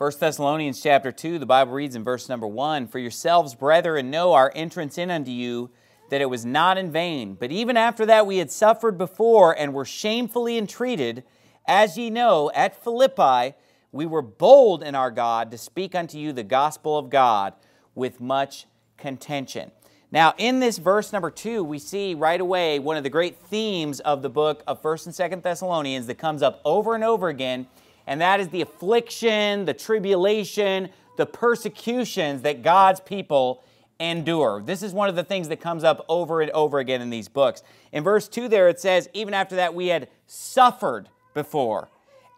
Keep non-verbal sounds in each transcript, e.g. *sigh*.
1 Thessalonians chapter 2, the Bible reads in verse number 1 For yourselves, brethren, know our entrance in unto you, that it was not in vain. But even after that we had suffered before and were shamefully entreated, as ye know, at Philippi we were bold in our God to speak unto you the gospel of God with much contention. Now, in this verse number two, we see right away one of the great themes of the book of 1st and 2nd Thessalonians that comes up over and over again, and that is the affliction, the tribulation, the persecutions that God's people endure. This is one of the things that comes up over and over again in these books. In verse 2 there it says, even after that we had suffered before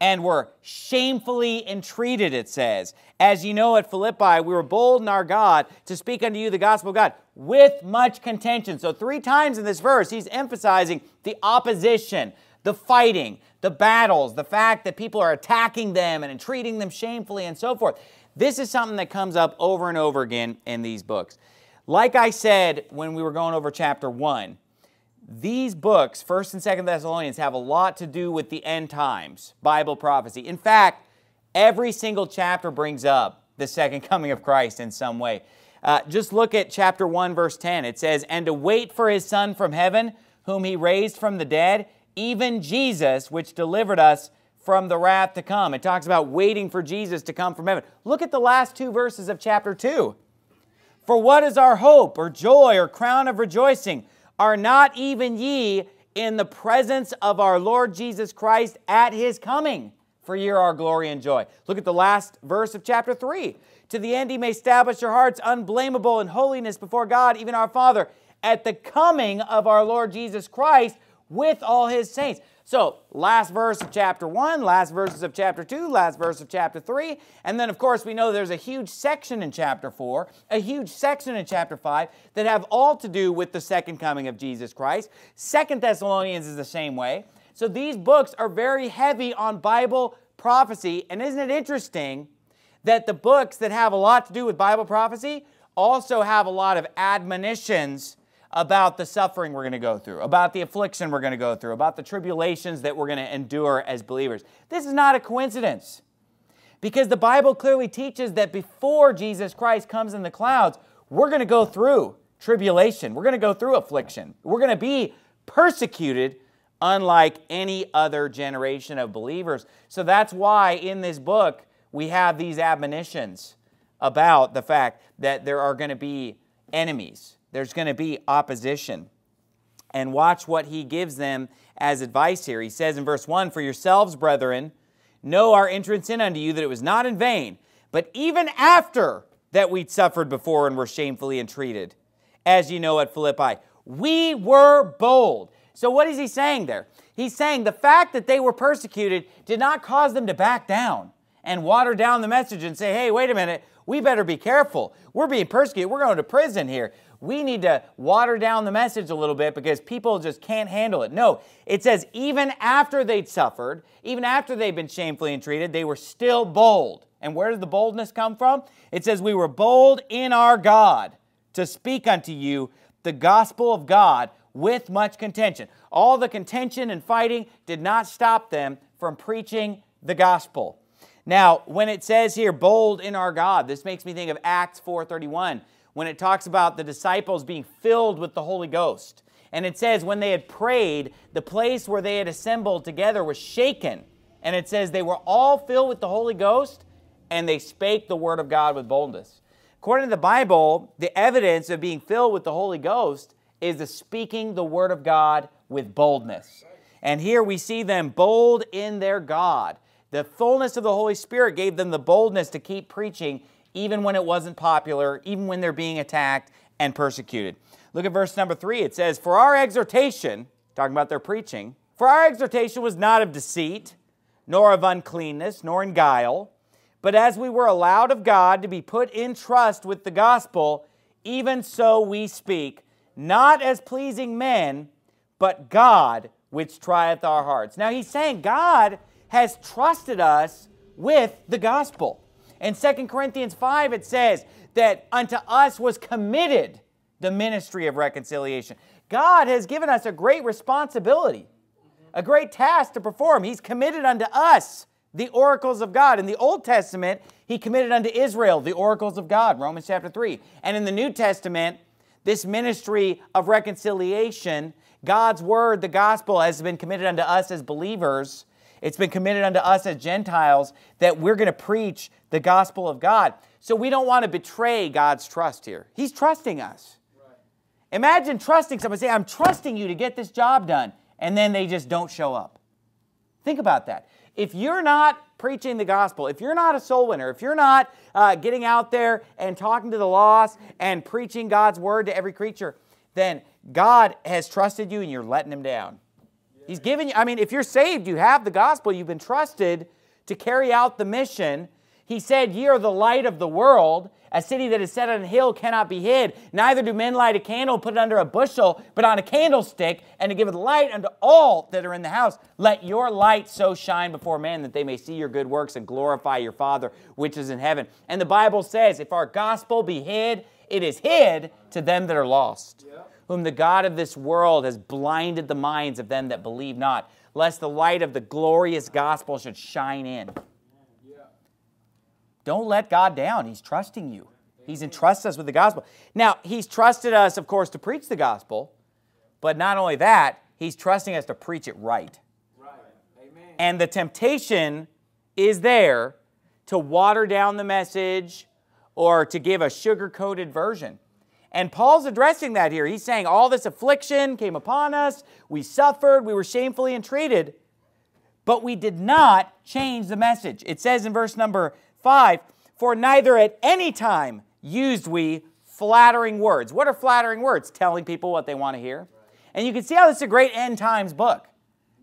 and were shamefully entreated, it says. As you know, at Philippi, we were bold in our God to speak unto you the gospel of God with much contention. So, three times in this verse, he's emphasizing the opposition, the fighting, the battles, the fact that people are attacking them and treating them shamefully and so forth. This is something that comes up over and over again in these books. Like I said when we were going over chapter 1, these books, 1st and 2nd Thessalonians, have a lot to do with the end times, Bible prophecy. In fact, every single chapter brings up the second *laughs* coming of Christ in some way. Uh, just look at chapter 1, verse 10. It says, And to wait for his Son from heaven, whom he raised from the dead, even Jesus, which delivered us from the wrath to come. It talks about waiting for Jesus to come from heaven. Look at the last two verses of chapter 2. For what is our hope, or joy, or crown of rejoicing? Are not even ye in the presence of our Lord Jesus Christ at his coming? For ye are our glory and joy. Look at the last verse of chapter 3. To the end he may establish your hearts unblameable in holiness before God, even our Father, at the coming of our Lord Jesus Christ with all his saints. So, last verse of chapter 1, last verses of chapter 2, last verse of chapter 3, and then, of course, we know there's a huge section in chapter 4, a huge section in chapter 5 that have all to do with the second coming of Jesus Christ. Second Thessalonians is the same way. So, these books are very heavy on Bible prophecy, and isn't it interesting that the books that have a lot to do with Bible prophecy also have a lot of admonitions about the suffering we're going to go through, about the affliction we're going to go through, about the tribulations that we're going to endure as believers. This is not a coincidence because the Bible clearly teaches that before Jesus Christ comes in the clouds, we're going to go through tribulation, we're going to go through affliction, we're going to be persecuted unlike any other generation of believers. So that's why in this book we have these admonitions about the fact that there are going to be enemies there's going to be opposition. And watch what he gives them as advice here. He says in verse 1 For yourselves, brethren, know our entrance in unto you that it was not in vain, but even after that we'd suffered before and were shamefully entreated, as you know at Philippi, we were bold. So, what is he saying there? He's saying the fact that they were persecuted did not cause them to back down and water down the message and say, hey, wait a minute, we better be careful. We're being persecuted. We're going to prison here we need to water down the message a little bit because people just can't handle it. No, it says even after they'd suffered, even after they'd been shamefully entreated, they were still bold. And where does the boldness come from? It says, We were bold in our God to speak unto you the gospel of God with much contention. All the contention and fighting did not stop them from preaching the gospel. Now, when it says here, bold in our God, this makes me think of Acts 4.31 when it talks about the disciples being filled with the Holy Ghost. And it says, when they had prayed, the place where they had assembled together was shaken. And it says, they were all filled with the Holy Ghost and they spake the word of God with boldness. According to the Bible, the evidence of being filled with the Holy Ghost is the speaking the word of God with boldness. And here we see them bold in their God. The fullness of the Holy Spirit gave them the boldness to keep preaching even when it wasn't popular, even when they're being attacked and persecuted. Look at verse number three. It says, For our exhortation, talking about their preaching, for our exhortation was not of deceit, nor of uncleanness, nor in guile, but as we were allowed of God to be put in trust with the gospel, even so we speak, not as pleasing men, but God which trieth our hearts. Now he's saying God has trusted us with the gospel. In 2 Corinthians 5, it says that unto us was committed the ministry of reconciliation. God has given us a great responsibility, a great task to perform. He's committed unto us the oracles of God. In the Old Testament, he committed unto Israel the oracles of God, Romans chapter 3. And in the New Testament, this ministry of reconciliation, God's word, the gospel, has been committed unto us as believers. It's been committed unto us as Gentiles that we're going to preach the gospel of God. So we don't want to betray God's trust here. He's trusting us. Right. Imagine trusting someone, say, I'm trusting you to get this job done, and then they just don't show up. Think about that. If you're not preaching the gospel, if you're not a soul winner, if you're not uh, getting out there and talking to the lost and preaching God's word to every creature, then God has trusted you and you're letting him down. He's given you, I mean, if you're saved, you have the gospel, you've been trusted to carry out the mission. He said, Ye are the light of the world. A city that is set on a hill cannot be hid. Neither do men light a candle, put it under a bushel, but on a candlestick, and to give it light unto all that are in the house. Let your light so shine before men that they may see your good works and glorify your Father which is in heaven. And the Bible says, if our gospel be hid, it is hid to them that are lost, whom the God of this world has blinded the minds of them that believe not, lest the light of the glorious gospel should shine in. Don't let God down. He's trusting you. He's entrusted us with the gospel. Now, He's trusted us, of course, to preach the gospel, but not only that, He's trusting us to preach it right. Right. Amen. And the temptation is there to water down the message or to give a sugar coated version. And Paul's addressing that here. He's saying, All this affliction came upon us, we suffered, we were shamefully entreated, but we did not change the message. It says in verse number 5 For neither at any time used we flattering words. What are flattering words? Telling people what they want to hear. And you can see how this is a great end times book.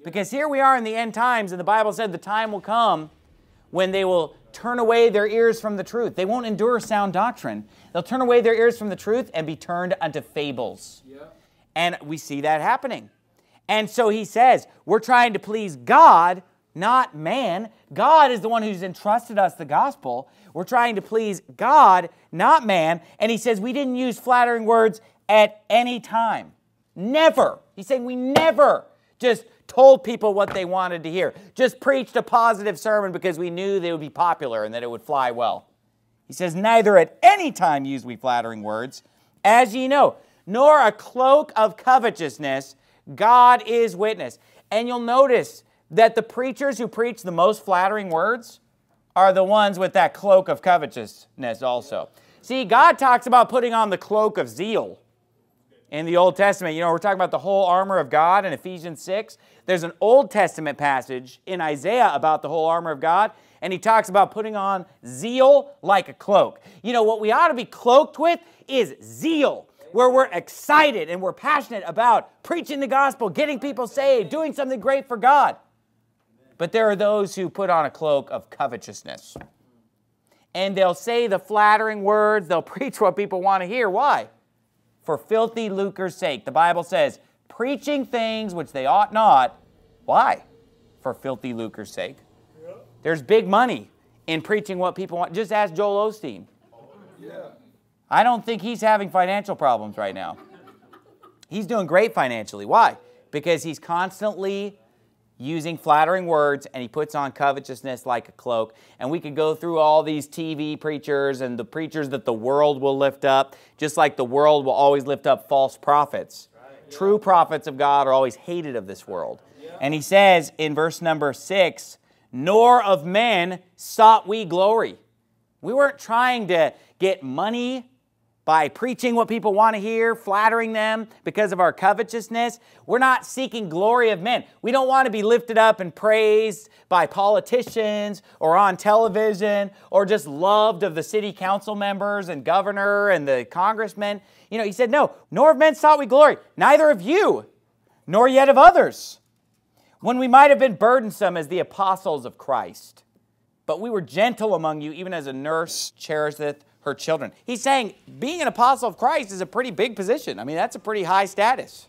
Because here we are in the end times, and the Bible said the time will come when they will turn away their ears from the truth. They won't endure sound doctrine. They'll turn away their ears from the truth and be turned unto fables. Yeah. And we see that happening. And so he says, we're trying to please God not man. God is the one who's entrusted us the gospel. We're trying to please God, not man. And he says we didn't use flattering words at any time. Never. He's saying we never just told people what they wanted to hear, just preached a positive sermon because we knew they would be popular and that it would fly well. He says, Neither at any time use we flattering words, as ye know, nor a cloak of covetousness. God is witness. And you'll notice that the preachers who preach the most flattering words are the ones with that cloak of covetousness also. See, God talks about putting on the cloak of zeal in the Old Testament. You know, we're talking about the whole armor of God in Ephesians 6. There's an Old Testament passage in Isaiah about the whole armor of God, and he talks about putting on zeal like a cloak. You know, what we ought to be cloaked with is zeal where we're excited and we're passionate about preaching the gospel, getting people saved, doing something great for God. But there are those who put on a cloak of covetousness. And they'll say the flattering words, they'll *laughs* preach what people want to hear. Why? For filthy lucre's sake. The Bible says, preaching things which they ought not. Why? For filthy lucre's sake. There's big money in preaching what people want. Just ask Joel Osteen. Yeah. I don't think he's having financial problems right now. He's doing great financially. Why? Because he's constantly using flattering words and he puts on covetousness like a cloak. And we could go through all these TV preachers and the preachers that the world will lift up, just like the world will always lift up false prophets. Right, yeah. True prophets of God are always hated of this world. And he says in verse number six, nor of men sought we glory. We weren't trying to get money by preaching what people want to hear, flattering them because of our covetousness. We're not seeking glory of men. We don't want to be lifted up and praised by politicians or on television or just loved of the city council members and governor and the congressmen. You know, he said, No, nor of men sought we glory, neither of you, nor yet of others, when we might have been burdensome as the apostles of Christ. But we were gentle among you, even as a nurse cherisheth her children. He's saying being an apostle of Christ is a pretty big position. I mean, that's a pretty high status.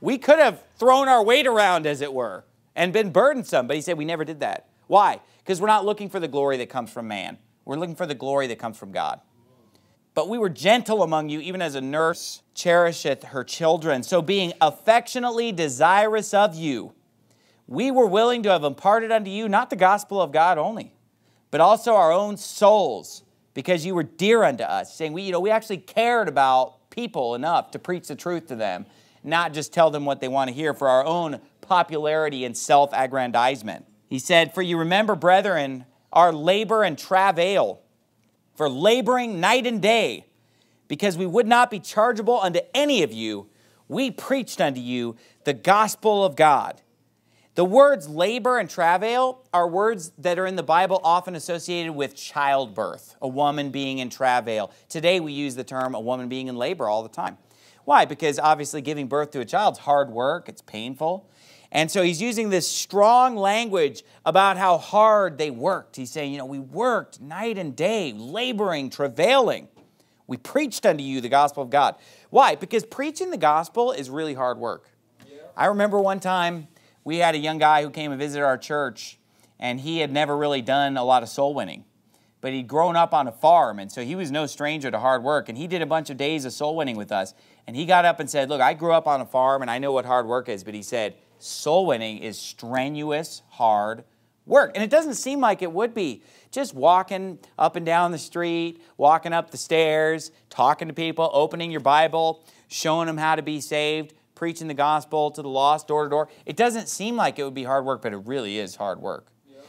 We could have thrown our weight around, as it were, and been burdensome, but he said we never did that. Why? Because we're not looking for the glory that comes from man, we're looking for the glory that comes from God. But we were gentle among you, even as a nurse cherisheth her children. So, being affectionately desirous of you, we were willing to have imparted unto you not the gospel of God only, but also our own souls, because you were dear unto us, saying we, you know, we actually cared about people enough to preach the truth to them, not just tell them what they want to hear for our own popularity and self-aggrandizement. He said, For you remember, brethren, our labor and travail, for laboring night and day, because we would not be chargeable unto any of you, we preached unto you the gospel of God. The words labor and travail are words that are in the Bible often associated with childbirth, a woman being in travail. Today we use the term a woman being in labor all the time. Why? Because obviously giving birth to a child is hard work, it's painful. And so he's using this strong language about how hard they worked. He's saying, you know, we worked night and day, laboring, travailing. We preached unto you the gospel of God. Why? Because preaching the gospel is really hard work. Yeah. I remember one time we had a young guy who came and visited our church, and he had never really done a lot of soul winning. But he'd grown up on a farm, and so he was no stranger to hard work. And he did a bunch of days of soul winning with us. And he got up and said, Look, I grew up on a farm, and I know what hard work is. But he said, soul winning is strenuous, hard work. And it doesn't seem like it would be. Just walking up and down the street, walking up the stairs, talking to people, opening your Bible, showing them how to be saved, preaching the gospel to the lost door to door. It doesn't seem like it would be hard work, but it really is hard work.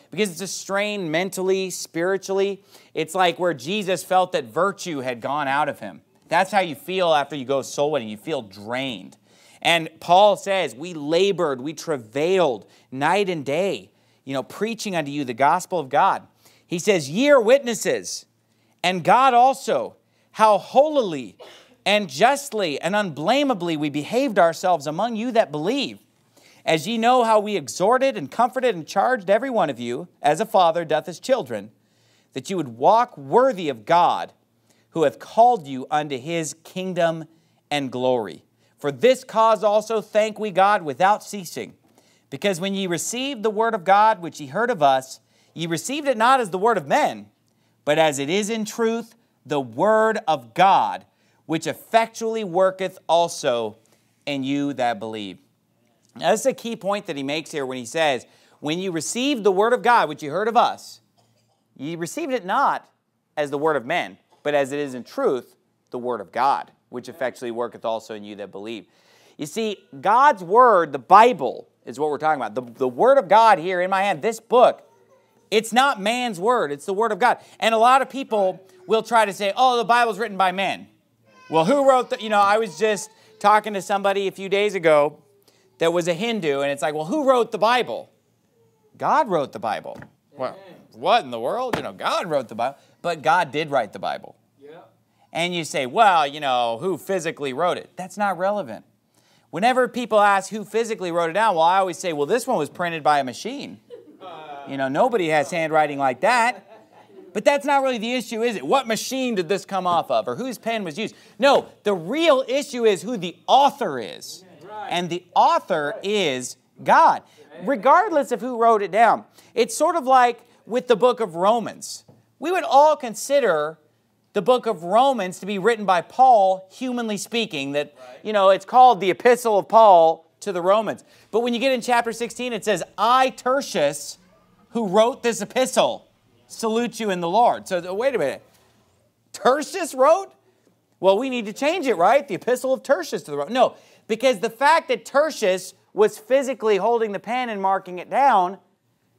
Because it's a strain mentally, spiritually. It's like where Jesus felt that virtue had gone out of him. That's how you feel after you go soul winning. You feel drained. And Paul says, We labored, we travailed night and day, you know, preaching unto you the gospel of God. He says, Ye are witnesses, and God also, how holily and justly and unblameably we behaved ourselves among you that believe. As ye know how we exhorted and comforted and charged every one of you, as a father doth his children, that you would walk worthy of God, who hath called you unto his kingdom and glory. For this cause also thank we God without ceasing. Because when ye received the word of God, which ye heard of us, ye received it not as the word of men, but as it is in truth the word of God, which effectually worketh also in you that believe. Now, this is a key point that he makes here when he says, When you received the word of God, which you heard of us, ye received it not as the word of men, but as it is in truth the word of God which effectually worketh also in you that believe. You see, God's word, the Bible, is what we're talking about. The, the word of God here in my hand, this book, it's not man's word, it's the word of God. And a lot of people will try to say, oh, the Bible's written by men. Well, who wrote the, you know, I was just talking to somebody a few days ago that was a Hindu, and it's like, well, who wrote the Bible? God wrote the Bible. Well, what in the world? You know, God wrote the Bible, but God did write the Bible and you say, well, you know, who physically wrote it? That's not relevant. Whenever people ask who physically wrote it down, well, I always say, well, this one was printed by a machine. You know, nobody has handwriting like that. But that's not really the issue, is it? What machine did this come off of or whose pen was used? No, the real issue is who the author is. And the author is God, regardless of who wrote it down. It's sort of like with the book of Romans. We would all consider the book of Romans to be written by Paul, humanly speaking, that, you know, it's called the Epistle of Paul to the Romans. But when you get in chapter 16, it says, I, Tertius, who wrote this epistle, salute you in the Lord. So wait a minute. Tertius wrote? Well, we need to change it, right? The Epistle of Tertius to the Romans. No, because the fact that Tertius was physically holding the pen and marking it down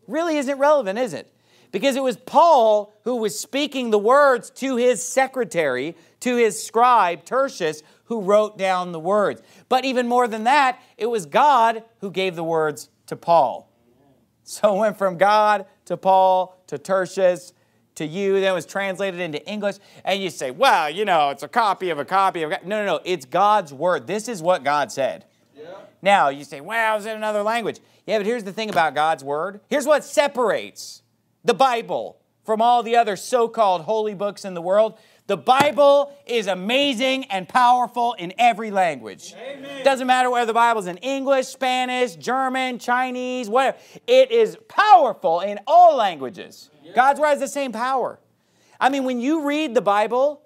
really isn't relevant, is it? Because it was Paul who was speaking the words to his secretary, to his scribe, Tertius, who wrote down the words. But even more than that, it was God who gave the words to Paul. So it went from God to Paul to Tertius to you, then it was translated into English. And you say, well, you know, it's a copy of a copy of God. No, no, no. It's God's word. This is what God said. Yeah. Now, you say, well, it's in another language. Yeah, but here's the thing about God's word. Here's what separates the Bible from all the other so called holy books in the world. The Bible is amazing and powerful in every language. Amen. Doesn't matter whether the Bible's in English, Spanish, German, Chinese, whatever. It is powerful in all languages. God's word has the same power. I mean, when you read the Bible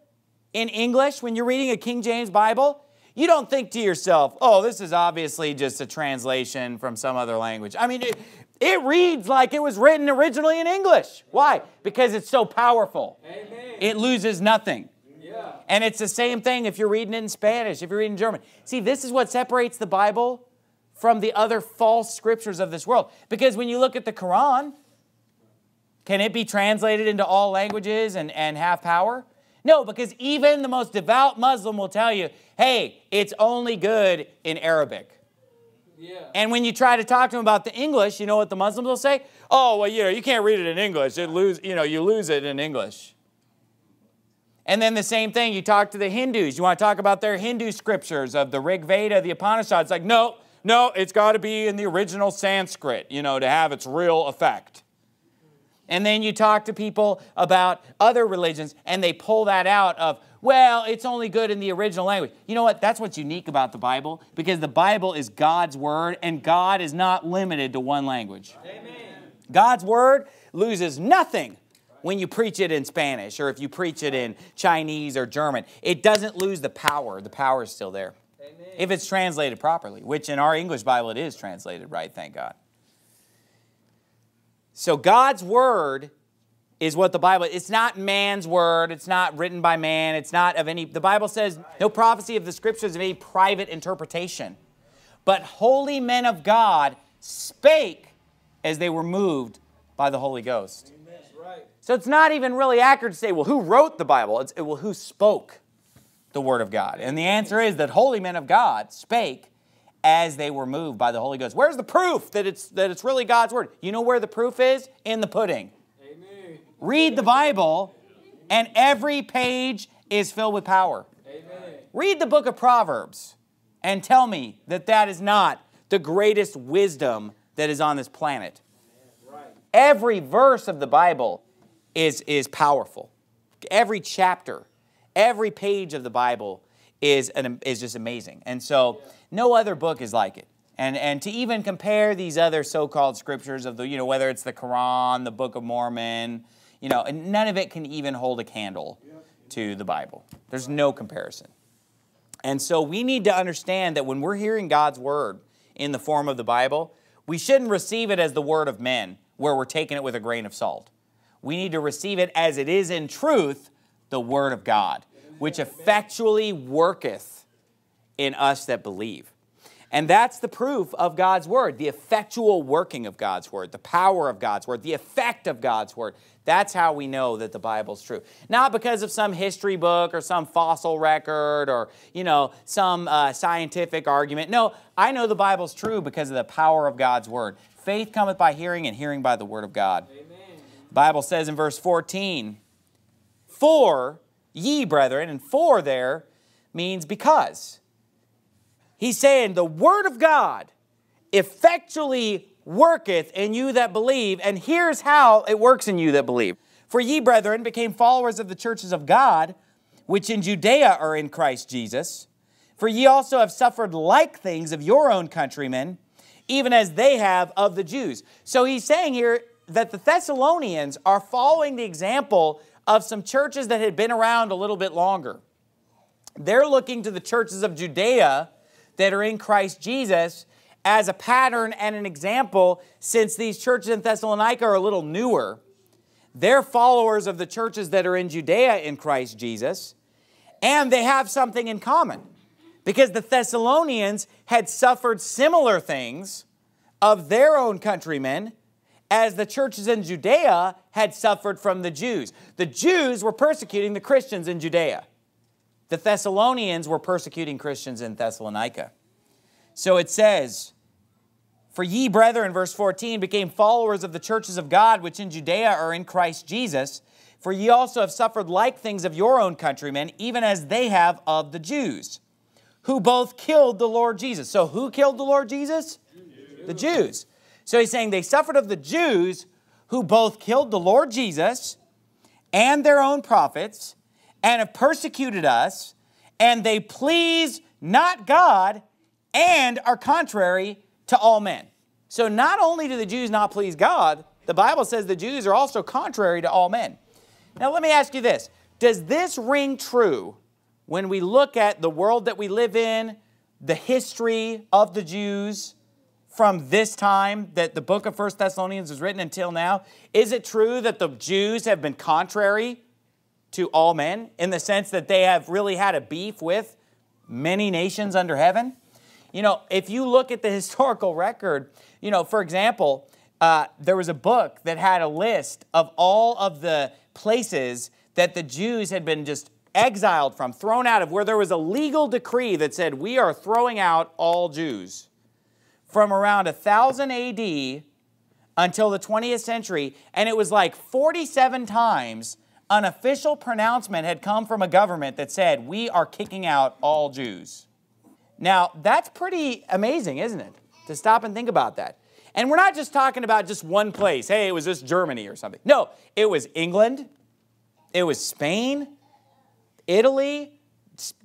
in English, when you're reading a King James Bible, you don't think to yourself, oh, this is obviously just a translation from some other language. I mean, it, it reads like it was written originally in English. Why? Because it's so powerful. Amen. It loses nothing. Yeah. And it's the same thing if you're reading it in Spanish, if you're reading German. See, this is what separates the Bible from the other false scriptures of this world. Because when you look at the Quran, can it be translated into all languages and, and have power? No, because even the most devout Muslim will tell you, hey, it's only good in Arabic. And when you try to talk to them about the English, you know what the Muslims will say? Oh, well, you know, you can't read it in English. It lose, you know, you lose it in English. And then the same thing, you talk to the Hindus. You want to talk about their Hindu scriptures of the Rig Veda, the Upanishads. Like, no, no, it's got to be in the original Sanskrit, you know, to have its real effect. And then you talk to people about other religions and they pull that out of, well, it's only good in the original language. You know what? That's what's unique about the Bible because the Bible is God's word and God is not limited to one language. Amen. God's word loses nothing when you preach it in Spanish or if you preach it in Chinese or German. It doesn't lose the power. The power is still there. Amen. If it's translated properly, which in our English Bible it is translated right, thank God. So God's word is what the Bible it's not man's word, it's not written by man, it's not of any the Bible says no prophecy of the scriptures of any private interpretation. But holy men of God spake as they were moved by the Holy Ghost. So it's not even really accurate to say, well, who wrote the Bible? It's well, who spoke the word of God? And the answer is that holy men of God spake as they were moved by the Holy Ghost. Where's the proof that it's, that it's really God's Word? You know where the proof is? In the pudding. Read the Bible, and every page is filled with power. Amen. Read the book of Proverbs and tell me that that is not the greatest wisdom that is on this planet. Right. Every verse of the Bible is, is powerful. Every chapter, every page of the Bible is, an, is just amazing. And so, yeah no other book is like it. And, and to even compare these other so-called scriptures of the, you know, whether it's the Quran, the Book of Mormon, you know, and none of it can even hold a candle to the Bible. There's no comparison. And so we need to understand that when we're hearing God's word in the form of the Bible, we shouldn't receive it as the word of men, where we're taking it with a grain of salt. We need to receive it as it is in truth, the word of God, which effectually worketh in us that believe. And that's the proof of God's word, the effectual working of God's word, the power of God's word, the effect of God's word. That's how we know that the Bible's true. Not because of some history book or some fossil record or, you know, some uh, scientific argument. No, I know the Bible's true because of the power of God's word. Faith cometh by hearing and hearing by the word of God. Amen. The Bible says in verse 14, For ye, brethren, and for there means because. He's saying the word of God effectually worketh in you that believe, and here's how it works in you that believe. For ye, brethren, became followers of the churches of God, which in Judea are in Christ Jesus. For ye also have suffered like things of your own countrymen, even as they have of the Jews. So he's saying here that the Thessalonians are following the example of some churches that had been around a little bit longer. They're looking to the churches of Judea that are in Christ Jesus as a pattern and an example since these churches in Thessalonica are a little newer. They're followers of the churches that are in Judea in Christ Jesus, and they have something in common because the Thessalonians had suffered similar things of their own countrymen as the churches in Judea had suffered from the Jews. The Jews were persecuting the Christians in Judea. The Thessalonians were persecuting Christians in Thessalonica. So it says, For ye, brethren, verse 14, became followers of the churches of God which in Judea are in Christ Jesus. For ye also have suffered like things of your own countrymen, even as they have of the Jews, who both killed the Lord Jesus. So who killed the Lord Jesus? The Jews. So he's saying they suffered of the Jews who both killed the Lord Jesus and their own prophets and have persecuted us, and they please not God and are contrary to all men. So not only do the Jews not please God, the Bible says the Jews are also contrary to all men. Now let me ask you this. Does this ring true when we look at the world that we live in, the history of the Jews from this time that the book of First Thessalonians was written until now, is it true that the Jews have been contrary to all men in the sense that they have really had a beef with many nations under heaven? You know, if you look at the *laughs* historical record, you know, for example, uh, there was a book that had a list of all of the places that the Jews had been just exiled from, thrown out of, where there was a legal decree that said, we are throwing out all Jews. From around 1000 AD until the 20th century, and it was like 47 times an official pronouncement had come from a government that said, we are kicking out all Jews. Now, that's pretty amazing, isn't it? To stop and think about that. And we're not just talking about just one place. Hey, it was just Germany or something. No, it was England, it was Spain, Italy,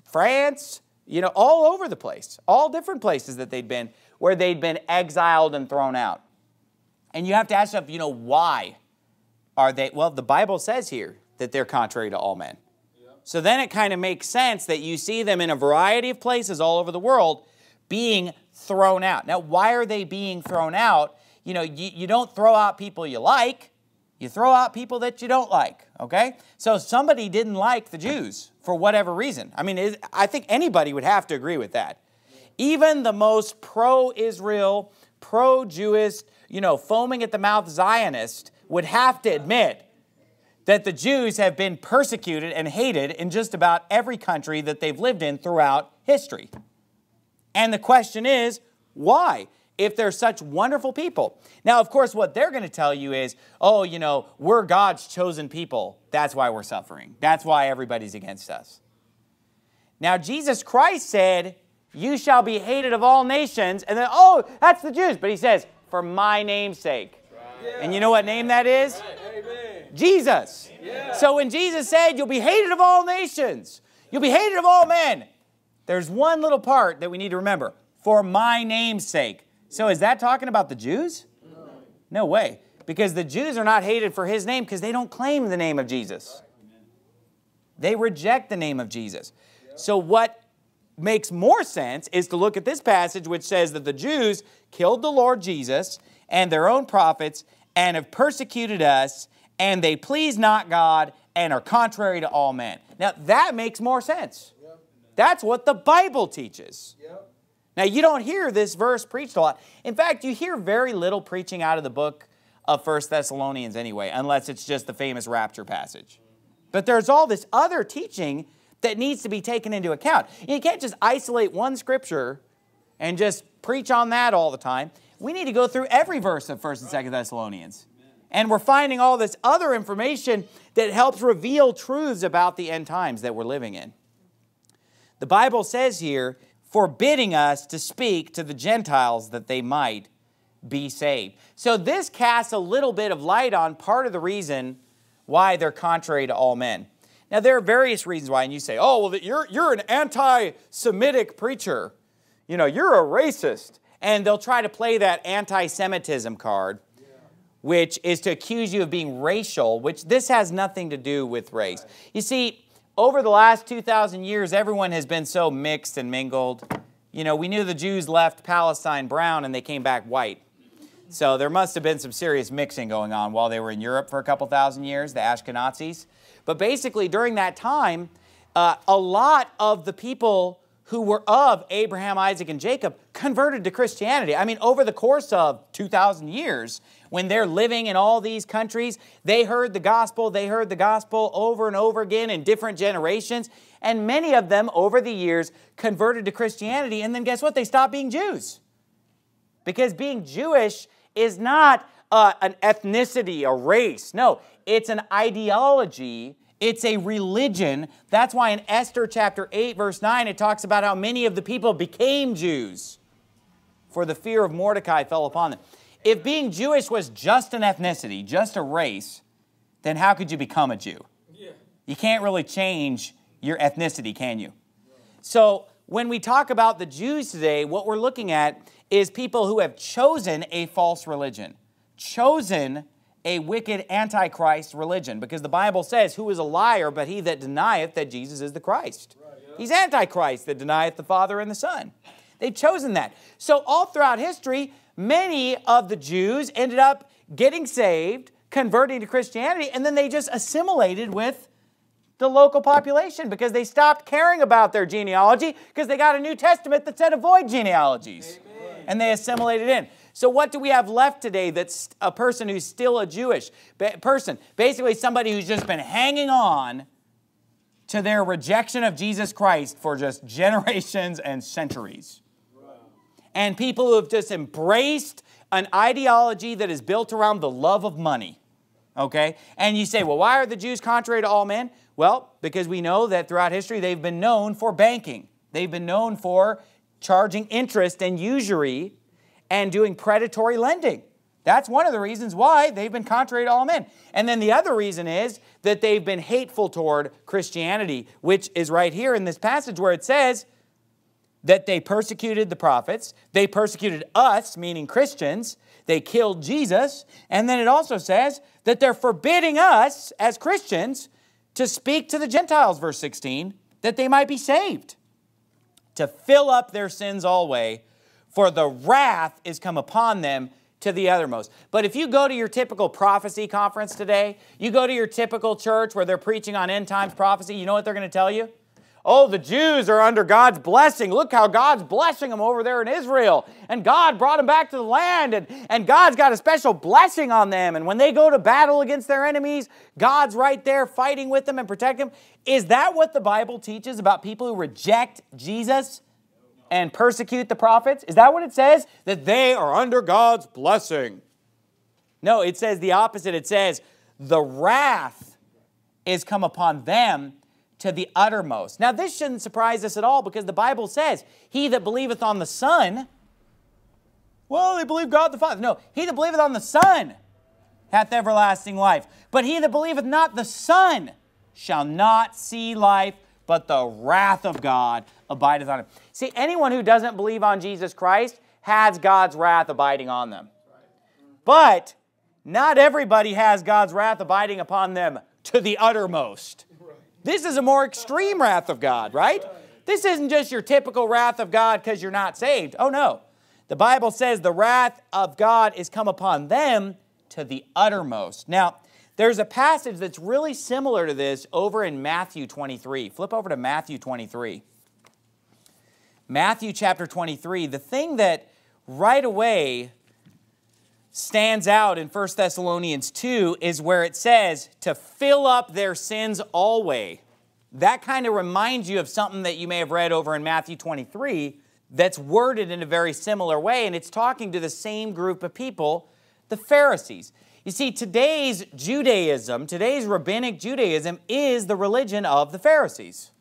France, you know, all over the place, all different places that they'd been where they'd been exiled and thrown out. And you have to ask yourself, you know, why are they? Well, the Bible says here that they're contrary to all men. So then it kind of makes sense that you see them in a variety of places all over the world being thrown out. Now, why are they being thrown out? You know, you, you don't throw out people you like, you throw out people that you don't like, okay? So somebody didn't like the Jews for whatever reason. I mean, it, I think anybody would have to agree with that. Even the most pro Israel, pro Jewish, you know, foaming at the mouth Zionist would have to admit that the Jews have been persecuted and hated in just about every country that they've lived in throughout history. And the question is, why? if they're such wonderful people. Now, of course, what they're going to tell you is, oh, you know, we're God's chosen people. That's why we're suffering. That's why everybody's against us. Now, Jesus Christ said, You shall be hated of all nations. And then, oh, that's the Jews. But he says, For my name's sake. And you know what name that is? Jesus. Yeah. So when Jesus said, You'll be hated of all nations, you'll be hated of all men, there's one little part that we need to remember for my name's sake. So is that talking about the Jews? No, no way. Because the Jews are not hated for his name because they don't claim the name of Jesus. They reject the name of Jesus. So what makes more sense is to look at this passage which says that the Jews killed the Lord Jesus and their own prophets and have persecuted us and they please not God and are contrary to all men. Now that makes more sense. That's what the Bible teaches. Now, you don't hear this verse preached a lot. In fact, you hear very little preaching out of the book of First Thessalonians anyway, unless it's just the famous rapture passage. But there's all this other teaching that needs to be taken into account. You can't just isolate one scripture and just preach on that all the time. We need to go through every verse of 1st and 2nd Thessalonians. And we're finding all this other information that helps reveal truths about the end times that we're living in. The Bible says here forbidding us to speak to the Gentiles that they might be saved. So this casts a little bit of light on part of the reason why they're contrary to all men. Now, there are various reasons why, and you say, oh, well, you're, you're an anti Semitic preacher. You know, you're a racist. And they'll try to play that anti Semitism card, which is to accuse you of being racial, which this has nothing to do with race. You see, over the last 2,000 years, everyone has been so mixed and mingled. You know, we knew the Jews left Palestine brown and they came back white. So there must have been some serious mixing going on while they were in Europe for a couple thousand years, the Ashkenazis. But basically, during that time, uh, a lot of the people who were of Abraham, Isaac, and Jacob converted to Christianity. I mean, over the course of 2,000 years, when they're living in all these countries, they heard the gospel, they heard the gospel over and over again in different generations. And many of them, over the years, converted to Christianity. And then guess what? They stopped being Jews. Because being Jewish is not uh, an ethnicity, a race. No, it's an ideology it's a religion. That's why in Esther chapter 8, verse 9, it talks about how many of the people became Jews, for the fear of Mordecai fell upon them. If being Jewish was just an ethnicity, just a race, then how could you become a Jew? Yeah. You can't really change your ethnicity, can you? So when we talk about the Jews today, what we're looking at is people who have chosen a false religion, chosen a wicked antichrist religion because the Bible says, Who is a liar but he that denieth that Jesus is the Christ? Right, He's Antichrist that denieth the Father and the Son. They've chosen that. So, all throughout history, many of the Jews ended up getting saved, converting to Christianity, and then they just assimilated with the local population because they stopped caring about their genealogy because they got a New Testament that said avoid genealogies. Amen. And they assimilated in. So, what do we have left today that's a person who's still a Jewish person? Basically, somebody who's just been hanging on to their rejection of Jesus Christ for just *laughs* generations and centuries. And people who have just embraced an ideology that is built around the love of money. Okay? And you say, well, why are the Jews contrary to all men? Well, because we know that throughout history they've been known for banking. They've been known for charging interest and usury and doing predatory lending. That's one of the reasons why they've been contrary to all men. And then the other reason is that they've been hateful toward Christianity, which is right here in this passage where it says that they persecuted the prophets, they persecuted us, meaning Christians, they killed Jesus, and then it also says that they're forbidding us as Christians to speak to the Gentiles, verse 16, that they might be saved, to fill up their sins alway, for the wrath is come upon them to the othermost. But if you go to your typical prophecy conference today, you go to your typical church where they're preaching on end times prophecy, you know what they're going to tell you? Oh, the Jews are under God's blessing. Look how God's blessing them over there in Israel. And God brought them back to the land, and, and God's got a special blessing on them. And when they go to battle against their enemies, God's right there fighting with them and protecting them. Is that what the Bible teaches about people who reject Jesus and persecute the prophets? Is that what it says? That they are under God's blessing. No, it says the opposite. It says, the wrath is come upon them to the uttermost. Now, this shouldn't surprise us at all because the Bible says, He that believeth on the Son, well, they believe God the Father. No, he that believeth on the Son hath everlasting life. But he that believeth not the Son shall not see life, but the wrath of God abideth on him. See, anyone who doesn't believe on Jesus Christ has God's wrath abiding on them. But not everybody has God's wrath abiding upon them to the uttermost. This is a more extreme wrath of God, right? This isn't just your typical wrath of God because you're not saved. Oh, no. The Bible says the wrath of God is come upon them to the uttermost. Now, there's a passage that's really similar to this over in Matthew 23. Flip over to Matthew 23. Matthew chapter 23. The thing that right away stands out in 1 Thessalonians 2 is where it says to fill up their sins always. That kind of reminds you of something that you may have read over in Matthew 23 that's worded in a very similar way, and it's talking to the same group of people, the Pharisees. You see, today's Judaism, today's rabbinic Judaism, is the religion of the Pharisees.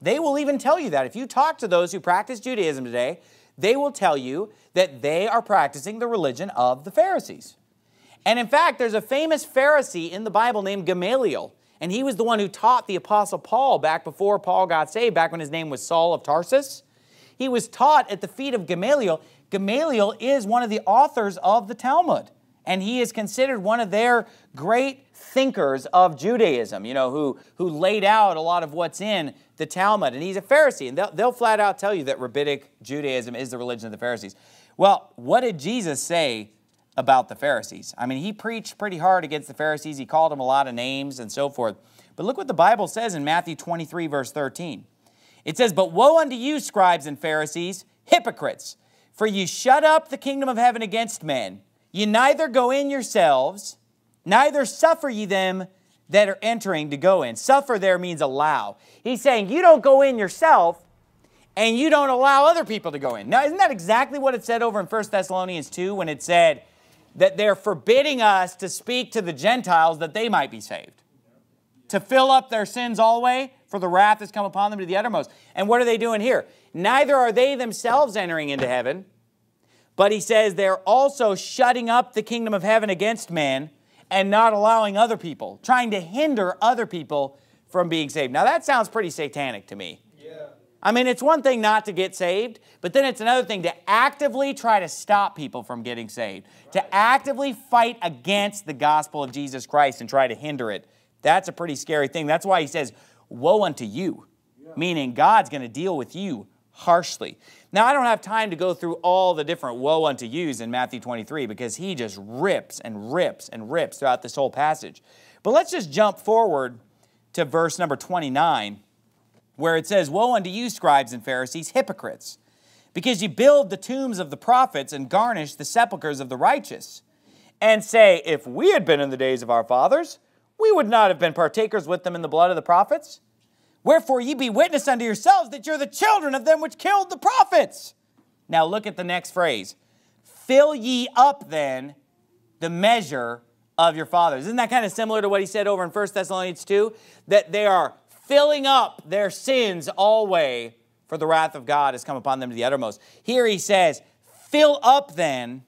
They will even tell you that. If you talk to those who practice Judaism today, they will tell you that they are practicing the religion of the Pharisees. And in fact, there's a famous Pharisee in the Bible named Gamaliel, and he was the one who taught the Apostle Paul back before Paul got saved, back when his name was Saul of Tarsus. He was taught at the feet of Gamaliel. Gamaliel is one of the authors of the Talmud, and he is considered one of their great thinkers of Judaism, you know, who, who laid out a lot of what's in the Talmud. And he's a Pharisee, and they'll, they'll flat out tell you that rabbinic Judaism is the religion of the Pharisees. Well, what did Jesus say about the Pharisees? I mean, he preached pretty hard against the Pharisees. He called them a lot of names and so forth. But look what the Bible says in Matthew 23, verse 13. It says, But woe unto you, scribes and Pharisees, hypocrites, for ye shut up the kingdom of heaven against men. Ye neither go in yourselves, neither suffer ye them that are entering to go in. Suffer there means allow. He's saying you don't go in yourself and you don't allow other people to go in. Now, isn't that exactly what it said over in 1 Thessalonians 2 when it said that they're forbidding us to speak to the Gentiles that they might be saved? To fill up their sins always, for the wrath has come upon them to the uttermost. And what are they doing here? Neither are they themselves entering into heaven, but he says they're also shutting up the kingdom of heaven against men and not allowing other people, trying to hinder other people from being saved. Now, that sounds pretty satanic to me. Yeah. I mean, it's one thing not to get saved, but then it's another thing to actively try to stop people from getting saved, right. to actively fight against the gospel of Jesus Christ and try to hinder it. That's a pretty scary thing. That's why he says, Woe unto you. meaning God's going to deal with you harshly. Now, I don't have time to go through all the different woe unto yous in Matthew 23 because he just rips and rips and rips throughout this whole passage. But let's just jump forward to verse number 29, where it says, Woe unto you, scribes and Pharisees, hypocrites, because you build the tombs of the prophets and garnish the sepulchres of the righteous, and say, If we had been in the days of our fathers, we would not have been partakers with them in the blood of the prophets. Wherefore ye be witness unto yourselves that you're the children of them which killed the prophets. Now look at the next phrase. Fill ye up then the measure of your fathers. Isn't that kind of similar to what he said over in 1 Thessalonians 2? That they are filling up their sins always, for the wrath of God has come upon them to the uttermost. Here he says, Fill up then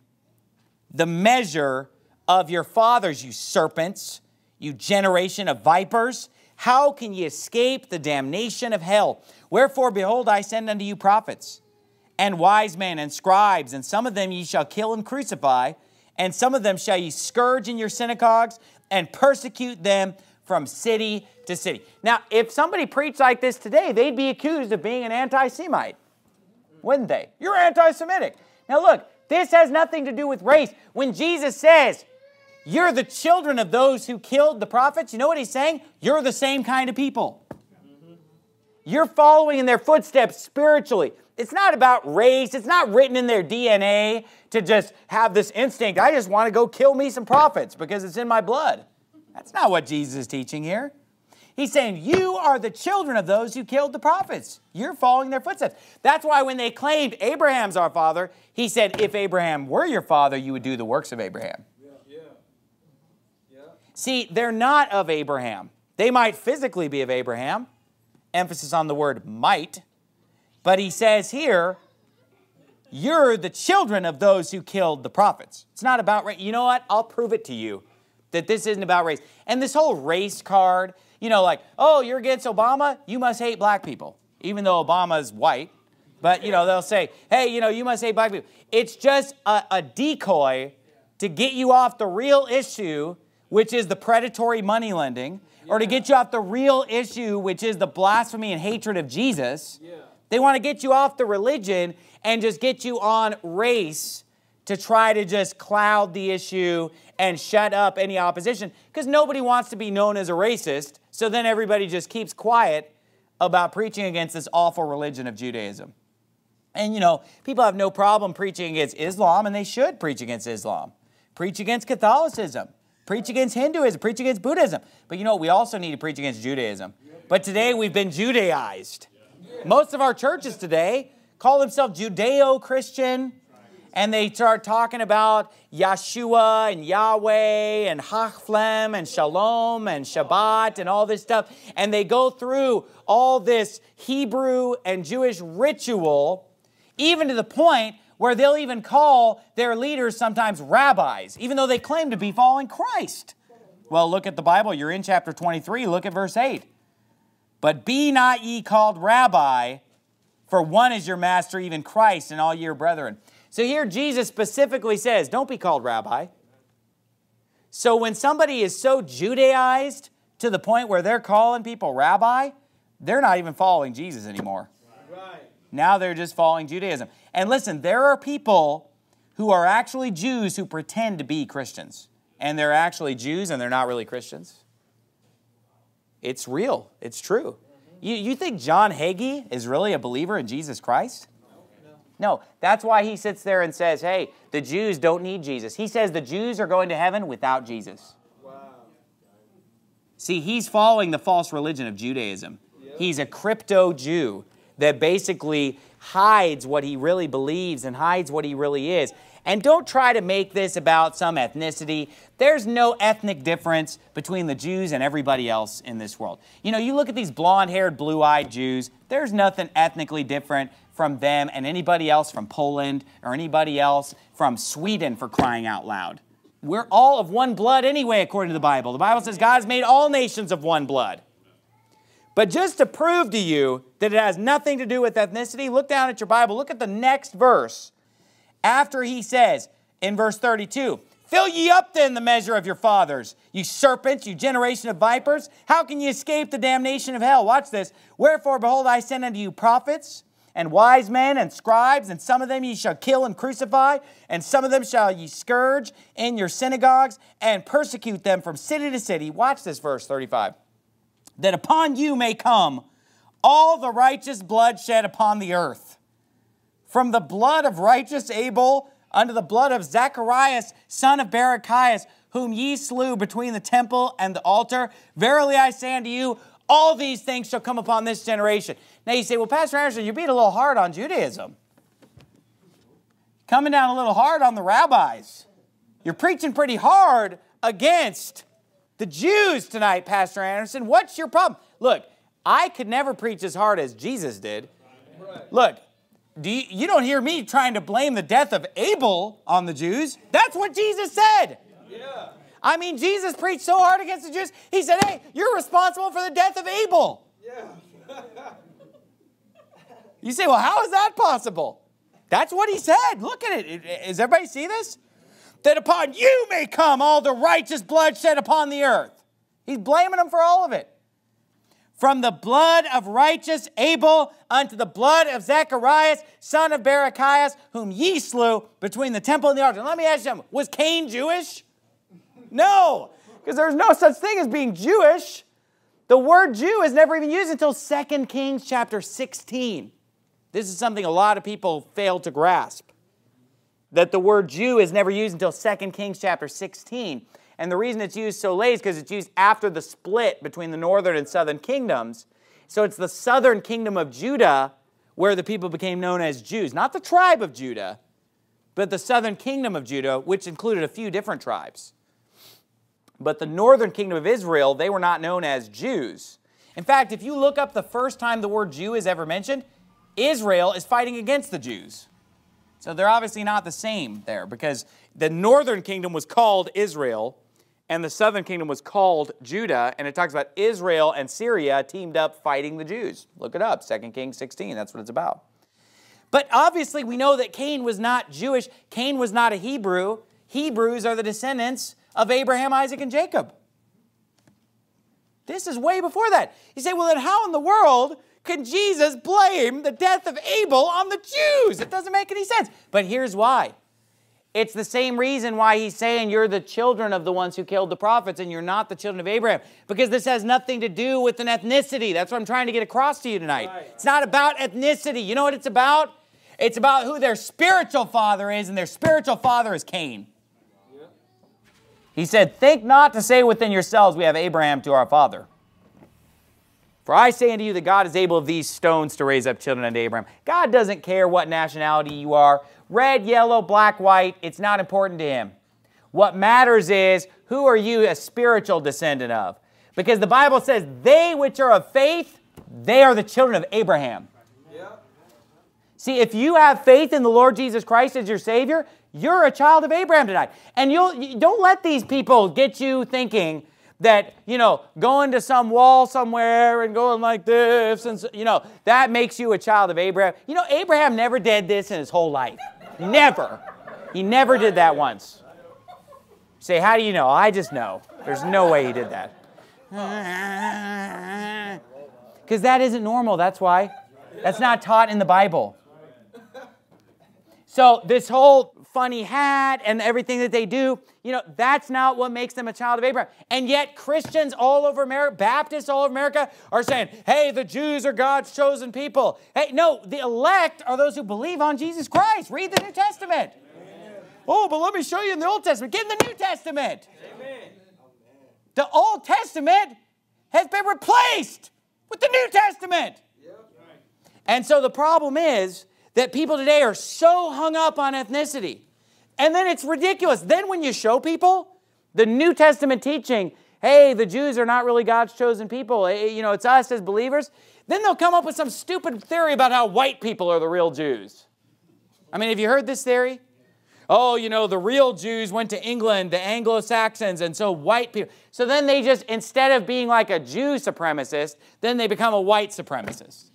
the measure of your fathers, you serpents, you generation of vipers. How can ye escape the damnation of hell? Wherefore, behold, I send unto you prophets and wise men and scribes, and some of them ye shall kill and crucify, and some of them shall ye scourge in your synagogues and persecute them from city to city. Now, if somebody preached like this today, they'd be accused of being an anti Semite, wouldn't they? You're anti Semitic. Now, look, this has nothing to do with race. When Jesus says, you're the children of those who killed the prophets. You know what he's saying? You're the same kind of people. You're following in their footsteps spiritually. It's not about race. It's not written in their DNA to just have this instinct. I just want to go kill me some prophets because it's in my blood. That's not what Jesus is teaching here. He's saying, You are the children of those who killed the prophets. You're following their footsteps. That's why when they claimed Abraham's our father, he said, If Abraham were your father, you would do the works of Abraham. See, they're not of Abraham. They might physically be of Abraham, emphasis on the word might, but he says here, you're the children of those who killed the prophets. It's not about race. You know what? I'll prove it to you that this isn't about race. And this whole race card, you know, like, oh, you're against Obama, you must hate black people, even though Obama's white. But, you know, they'll say, hey, you know, you must hate black people. It's just a, a decoy to get you off the real issue which is the predatory money lending, yeah. or to get you off the real issue, which is the blasphemy and hatred of Jesus. Yeah. They want to get you off the religion and just get you on race to try to just cloud the issue and shut up any opposition because nobody wants to be known as a racist. So then everybody just keeps quiet about preaching against this awful religion of Judaism. And you know, people have no problem preaching against Islam, and they should preach against Islam. Preach against Catholicism. Preach against Hinduism, preach against Buddhism. But you know what? We also need to preach against Judaism. But today we've been Judaized. Most of our churches today call themselves Judeo Christian and they start talking about Yeshua and Yahweh and Hachflem and Shalom and Shabbat and all this stuff. And they go through all this Hebrew and Jewish ritual, even to the point where they'll even call their leaders sometimes rabbis, even though they claim to be following Christ. Well, look at the Bible. You're in chapter 23. Look at verse 8. But be not ye called rabbi, for one is your master, even Christ, and all your brethren. So here Jesus specifically says, don't be called rabbi. So when somebody is so Judaized to the point where they're calling people rabbi, they're not even following Jesus anymore. Right. Now they're just following Judaism. And listen, there are people who are actually Jews who pretend to be Christians. And they're actually Jews and they're not really Christians. It's real, it's true. You, you think John Hagee is really a believer in Jesus Christ? No, that's why he sits there and says, hey, the Jews don't need Jesus. He says the Jews are going to heaven without Jesus. Wow. See, he's following the false religion of Judaism. He's a crypto Jew that basically hides what he really believes and hides what he really is. And don't try to make this about some ethnicity. There's no ethnic difference between the Jews and everybody else in this world. You know, you look at these blonde haired, blue eyed Jews, there's nothing ethnically different from them and anybody else from Poland or anybody else from Sweden for crying out loud. We're all of one blood anyway, according to the Bible. The Bible says God has made all nations of one blood. But just to prove to you that it has nothing to do with ethnicity, look down at your Bible. Look at the next verse. After he says in verse 32, Fill ye up then the measure of your fathers, you serpents, you generation of vipers. How can ye escape the damnation of hell? Watch this. Wherefore, behold, I send unto you prophets and wise men and scribes, and some of them ye shall kill and crucify, and some of them shall ye scourge in your synagogues and persecute them from city to city. Watch this verse 35. That upon you may come all the righteous blood shed upon the earth, from the blood of righteous Abel unto the blood of Zacharias, son of Barachias, whom ye slew between the temple and the altar. Verily I say unto you, all these things shall come upon this generation. Now you say, well, Pastor Anderson, you're being a little hard on Judaism. Coming down a little hard on the rabbis. You're preaching pretty hard against the Jews tonight, Pastor Anderson. What's your problem? Look, I could never preach as hard as Jesus did. Look, do you, you, don't hear me trying to blame the death of Abel on the Jews. That's what Jesus said. Yeah. I mean, Jesus preached so hard against the Jews. He said, hey, you're responsible for the death of Abel. Yeah. *laughs* you say, well, how is that possible? That's what he said. Look at it. Does everybody see this? That upon you may come all the righteous blood shed upon the earth. He's blaming them for all of it from the blood of righteous Abel unto the blood of Zacharias, son of Barachias, whom ye slew between the temple and the altar. let me ask you was Cain Jewish? No, because there's no such thing as being Jewish. The word Jew is never even used until 2 Kings chapter 16. This is something a lot of people fail to grasp. That the word Jew is never used until 2 Kings chapter 16. And the reason it's used so late is because it's used after the split between the northern and southern kingdoms. So it's the southern kingdom of Judah where the people became known as Jews. Not the tribe of Judah, but the southern kingdom of Judah, which included a few different tribes. But the northern kingdom of Israel, they were not known as Jews. In fact, if you look up the first time the word Jew is ever mentioned, Israel is fighting against the Jews. So they're obviously not the same there because the northern kingdom was called Israel and the southern kingdom was called Judah, and it talks about Israel and Syria teamed up fighting the Jews. Look it up, 2 Kings 16, that's what it's about. But obviously, we know that Cain was not Jewish. Cain was not a Hebrew. Hebrews are the descendants of Abraham, Isaac, and Jacob. This is way before that. You say, well, then how in the world can Jesus blame the death of Abel on the Jews? It doesn't make any sense. But here's why it's the same reason why he's saying you're the children of the ones who killed the prophets and you're not the children of Abraham. Because this has nothing to do with an ethnicity. That's what I'm trying to get across to you tonight. Right. It's not about ethnicity. You know what it's about? It's about who their spiritual father is, and their spiritual father is Cain. He said, Think not to say within yourselves, We have Abraham to our father. For I say unto you that God is able of these stones to raise up children unto Abraham. God doesn't care what nationality you are red, yellow, black, white, it's not important to him. What matters is who are you a spiritual descendant of? Because the Bible says, they which are of faith, they are the children of Abraham. Yeah. See, if you have faith in the Lord Jesus Christ as your Savior, you're a child of Abraham tonight. And you'll, you don't let these people get you thinking, that, you know, going to some wall somewhere and going like this, and, you know, that makes you a child of Abraham. You know, Abraham never did this in his whole life. Never. He never did that once. say, how do you know? I just know. There's no way he did that. Because that isn't normal, that's why. That's not taught in the Bible. So, this whole funny hat and everything that they do, you know, that's not what makes them a child of Abraham. And yet, Christians all over America, Baptists all over America, are saying, hey, the Jews are God's chosen people. Hey, no, the elect are those who believe on Jesus Christ. Read the New Testament. Amen. Oh, but let me show you in the Old Testament. Get in the New Testament. Amen. The Old Testament has been replaced with the New Testament. Yep. And so the problem is that people today are so hung up on ethnicity. And then it's ridiculous. Then when you show people the New Testament teaching, hey, the Jews are not really God's chosen people, eh, you know, it's us as believers, then they'll come up with some stupid theory about how white people are the real Jews. I mean, have you heard this theory? Oh, you know, the real Jews went to England, the Anglo Saxons, and so white people. So then they just, instead of being like a Jew supremacist, then they become a white supremacist.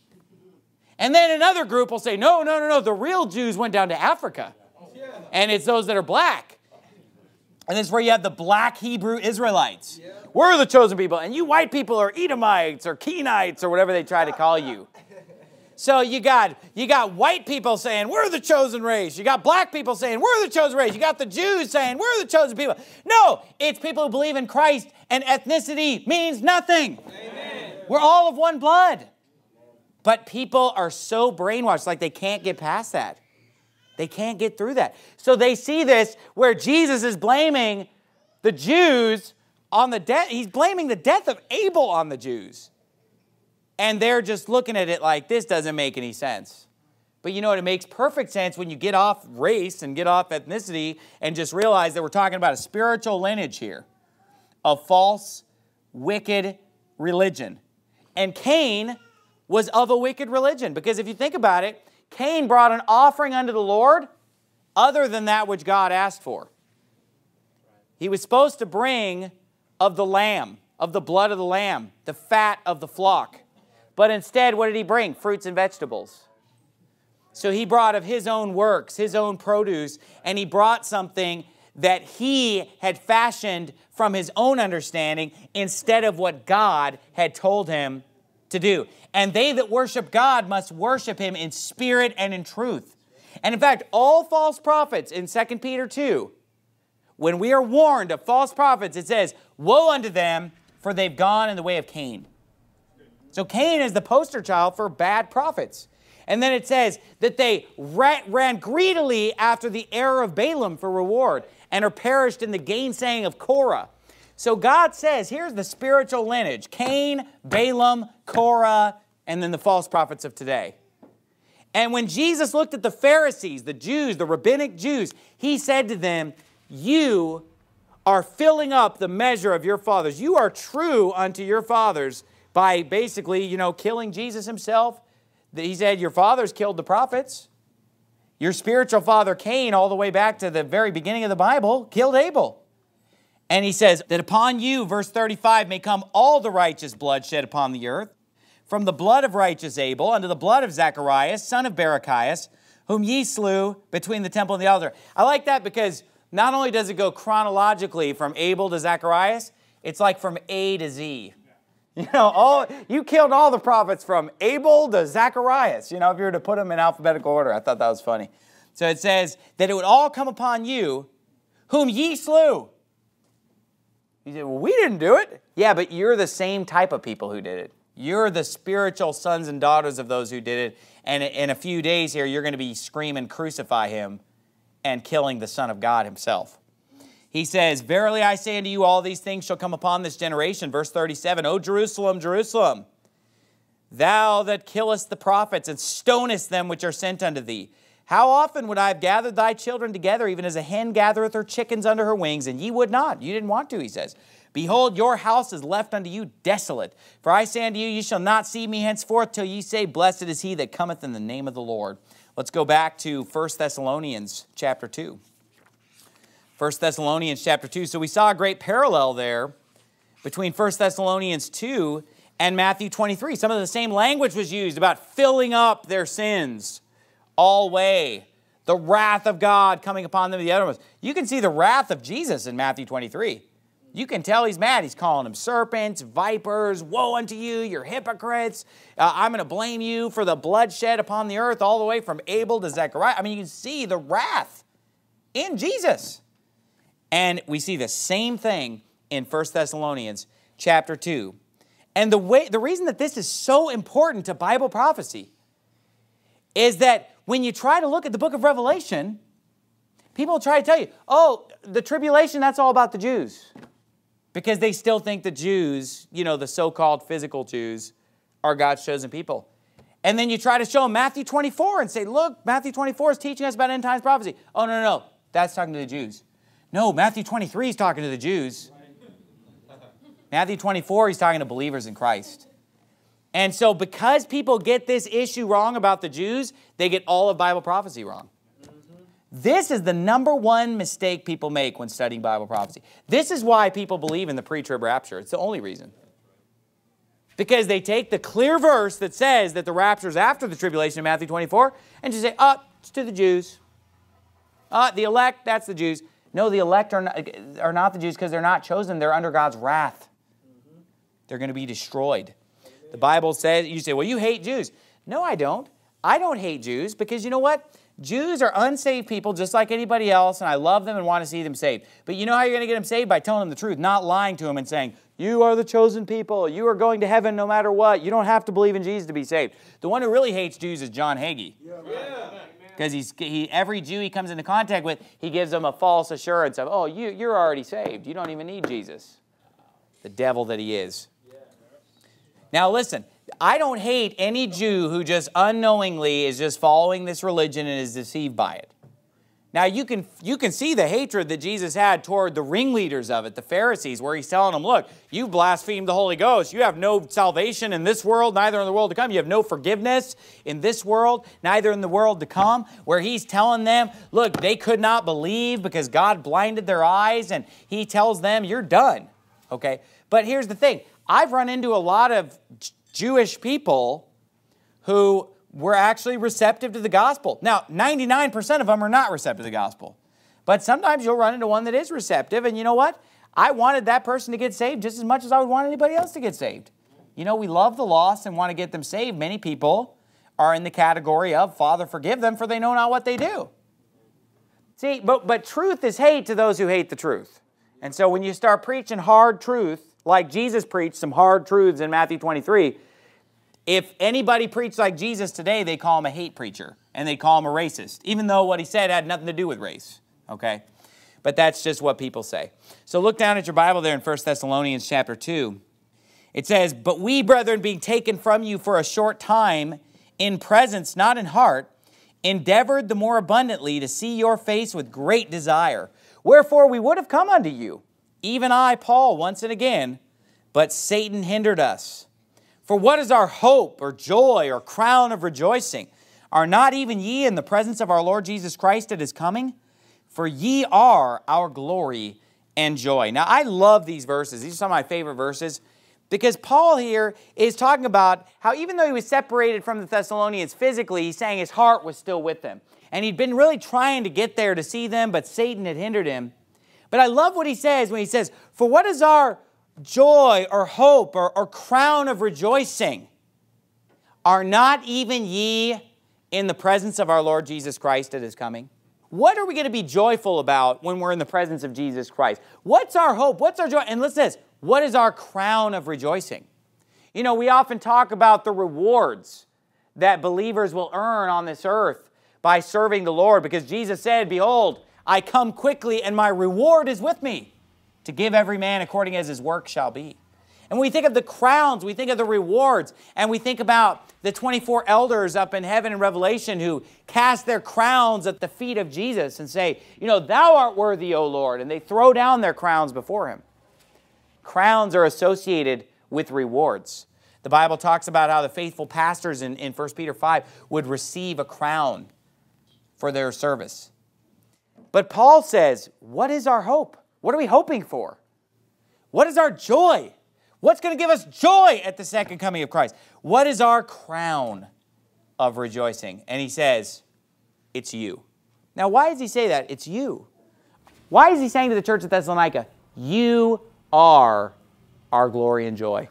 And then another group will say, no, no, no, no, the real Jews went down to Africa. And it's those that are black. And this is where you have the black Hebrew Israelites. Yeah. We're the chosen people, and you white people are Edomites or Kenites or whatever they try to call you. So you got you got white people saying we're the chosen race. You got black people saying we're the chosen race. You got the Jews saying we're the chosen people. No, it's people who believe in Christ and ethnicity means nothing. Amen. We're all of one blood. But people are so brainwashed like they can't get past that. They can't get through that. So they see this where Jesus is blaming the Jews on the death. He's blaming the death of Abel on the Jews. And they're just looking at it like this doesn't make any sense. But you know what? It makes perfect sense when you get off race and get off ethnicity and just realize that we're talking about a spiritual lineage here a false, wicked religion. And Cain was of a wicked religion because if you think about it, Cain brought an offering unto the Lord other than that which God asked for. He was supposed to bring of the lamb, of the blood of the lamb, the fat of the flock. But instead, what did he bring? Fruits and vegetables. So he brought of his own works, his own produce, and he brought something that he had fashioned from his own understanding instead of what God had told him to do. And they that worship God must worship him in spirit and in truth. And in fact, all false prophets in 2 Peter 2, when we are warned of false prophets, it says, Woe unto them, for they've gone in the way of Cain. So Cain is the poster child for bad prophets. And then it says that they ran greedily after the error of Balaam for reward and are perished in the gainsaying of Korah. So God says, here's the spiritual lineage Cain, Balaam, Korah, and then the false prophets of today. And when Jesus looked at the Pharisees, the Jews, the rabbinic Jews, he said to them, You are filling up the measure of your fathers. You are true unto your fathers by basically, you know, killing Jesus himself. He said, Your fathers killed the prophets. Your spiritual father Cain, all the way back to the very beginning of the Bible, killed Abel. And he says that upon you, verse 35, may come all the righteous blood shed upon the earth, from the blood of righteous Abel unto the blood of Zacharias, son of Barachias, whom ye slew between the temple and the altar. I like that because not only does it go chronologically from Abel to Zacharias, it's like from A to Z. *laughs* You know, all you killed all the prophets from Abel to Zacharias. You know, if you were to put them in alphabetical order, I thought that was funny. So it says that it would all come upon you, whom ye slew. You say, well, we didn't do it. Yeah, but you're the same type of people who did it. You're the spiritual sons and daughters of those who did it. And in a few days here, you're going to be screaming, crucify him, and killing the Son of God himself. He says, Verily I say unto you, all these things shall come upon this generation. Verse 37 O Jerusalem, Jerusalem, thou that killest the prophets and stonest them which are sent unto thee. How often would I have gathered thy children together, even as a hen gathereth her chickens under her wings, and ye would not? You didn't want to, he says. Behold, your house is left unto you desolate. For I say unto you, ye shall not see me henceforth till ye say, Blessed is he that cometh in the name of the Lord. Let's go back to 1 Thessalonians chapter 2. 1 Thessalonians chapter 2. So we saw a great parallel there between 1 Thessalonians 2 and Matthew 23. Some of the same language was used about filling up their sins all way. The wrath of God coming upon them the other ones. You can see the wrath of Jesus in Matthew 23. You can tell he's mad. He's calling them serpents, vipers, woe unto you, you're hypocrites. Uh, I'm going to blame you for the bloodshed upon the earth, all the way from Abel to Zechariah. I mean, you can see the wrath in Jesus. And we see the same thing in 1 Thessalonians chapter 2. And the way the reason that this is so important to Bible prophecy is that when you try to look at the book of Revelation, people try to tell you, "Oh, the tribulation that's all about the Jews." Because they still think the Jews, you know, the so-called physical Jews are God's chosen people. And then you try to show them Matthew 24 and say, "Look, Matthew 24 is teaching us about end times prophecy." Oh, no, no, no. That's talking to the Jews. No, Matthew 23 is talking to the Jews. *laughs* Matthew 24, he's talking to believers in Christ. And so, because people get this issue wrong about the Jews, they get all of Bible prophecy wrong. This is the number one mistake people make when studying Bible prophecy. This is why people believe in the pre trib rapture. It's the only reason. Because they take the clear verse that says that the rapture is after the tribulation in Matthew 24 and just say, oh, it's to the Jews. Uh, the elect, that's the Jews. No, the elect are not, are not the Jews because they're not chosen. They're under God's wrath. They're going to be destroyed. The Bible says, you say, well, you hate Jews. No, I don't. I don't hate Jews because you know what? Jews are unsaved people just like anybody else, and I love them and want to see them saved. But you know how you're going to get them saved? By telling them the truth, not lying to them and saying, You are the chosen people. You are going to heaven no matter what. You don't have to believe in Jesus to be saved. The one who really hates Jews is John Hagee. Because he's he, every Jew he comes into contact with, he gives them a false assurance of, oh, you, you're already saved. You don't even need Jesus. The devil that he is. Now listen, I don't hate any Jew who just unknowingly is just following this religion and is deceived by it. Now you can you can see the hatred that Jesus had toward the ringleaders of it, the Pharisees, where he's telling them, "Look, you blasphemed the Holy Ghost. You have no salvation in this world, neither in the world to come. You have no forgiveness in this world, neither in the world to come." Where he's telling them, "Look, they could not believe because God blinded their eyes," and he tells them, "You're done." Okay, but here's the thing: I've run into a lot of Jewish people who were actually receptive to the gospel. Now, 99% of them are not receptive to the gospel. But sometimes you'll run into one that is receptive, and you know what? I wanted that person to get saved just as much as I would want anybody else to get saved. You know, we love the lost and want to get them saved. Many people are in the category of, Father, forgive them, for they know not what they do. See, but, but truth is hate to those who hate the truth. And so when you start preaching hard truth, like Jesus preached some hard truths in Matthew 23, if anybody preached like Jesus today, they call him a hate preacher and they call him a racist, even though what he said had nothing to do with race. Okay? But that's just what people say. So look down at your Bible there in 1 Thessalonians chapter 2. It says, But we, brethren, being taken from you for a short time, in presence, not in heart, endeavored the more abundantly to see your face with great desire. Wherefore we would have come unto you even I, Paul, once and again, but Satan hindered us. For what is our hope or joy or crown of rejoicing? Are not even ye in the presence of our Lord Jesus Christ at his coming? For ye are our glory and joy. Now, I love these verses. These are some of my favorite verses because Paul here is talking about how even though he was separated from the Thessalonians physically, he's saying his heart was still with them. And he'd been really trying to get there to see them, but Satan had hindered him. But I love what he says when he says, For what is our joy or hope or, or crown of rejoicing? Are not even ye in the presence of our Lord Jesus Christ at his coming? What are we going to be joyful about when we're in the presence of Jesus Christ? What's our hope? What's our joy? And listen this what is our crown of rejoicing? You know, we often talk about the rewards that believers will earn on this earth by serving the Lord because Jesus said, Behold, I come quickly, and my reward is with me to give every man according as his work shall be. And we think of the crowns, we think of the rewards, and we think about the 24 elders up in heaven in Revelation who cast their crowns at the feet of Jesus and say, You know, thou art worthy, O Lord. And they throw down their crowns before him. Crowns are associated with rewards. The Bible talks about how the faithful pastors in, in 1 Peter 5 would receive a crown for their service. But Paul says, What is our hope? What are we hoping for? What is our joy? What's going to give us joy at the second coming of Christ? What is our crown of rejoicing? And he says, It's you. Now, why does he say that? It's you. Why is he saying to the church at Thessalonica, You are our glory and joy?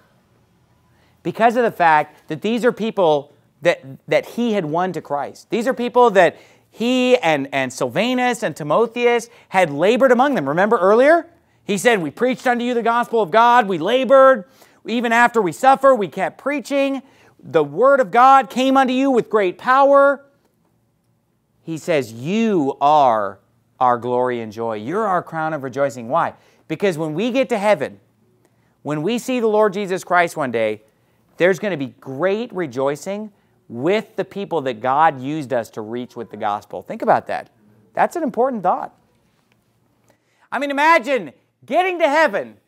Because of the fact that these are people that, that he had won to Christ. These are people that he and, and Silvanus and Timotheus had labored among them. Remember earlier? He said, We preached unto you the gospel of God, we labored. Even after we suffer, we kept preaching. The word of God came unto you with great power. He says, You are our glory and joy. You're our crown of rejoicing. Why? Because when we get to heaven, when we see the Lord Jesus Christ one day, there's going to be great rejoicing with the people that God used us to reach with the gospel. Think about that. That's an important thought. I mean, imagine getting to heaven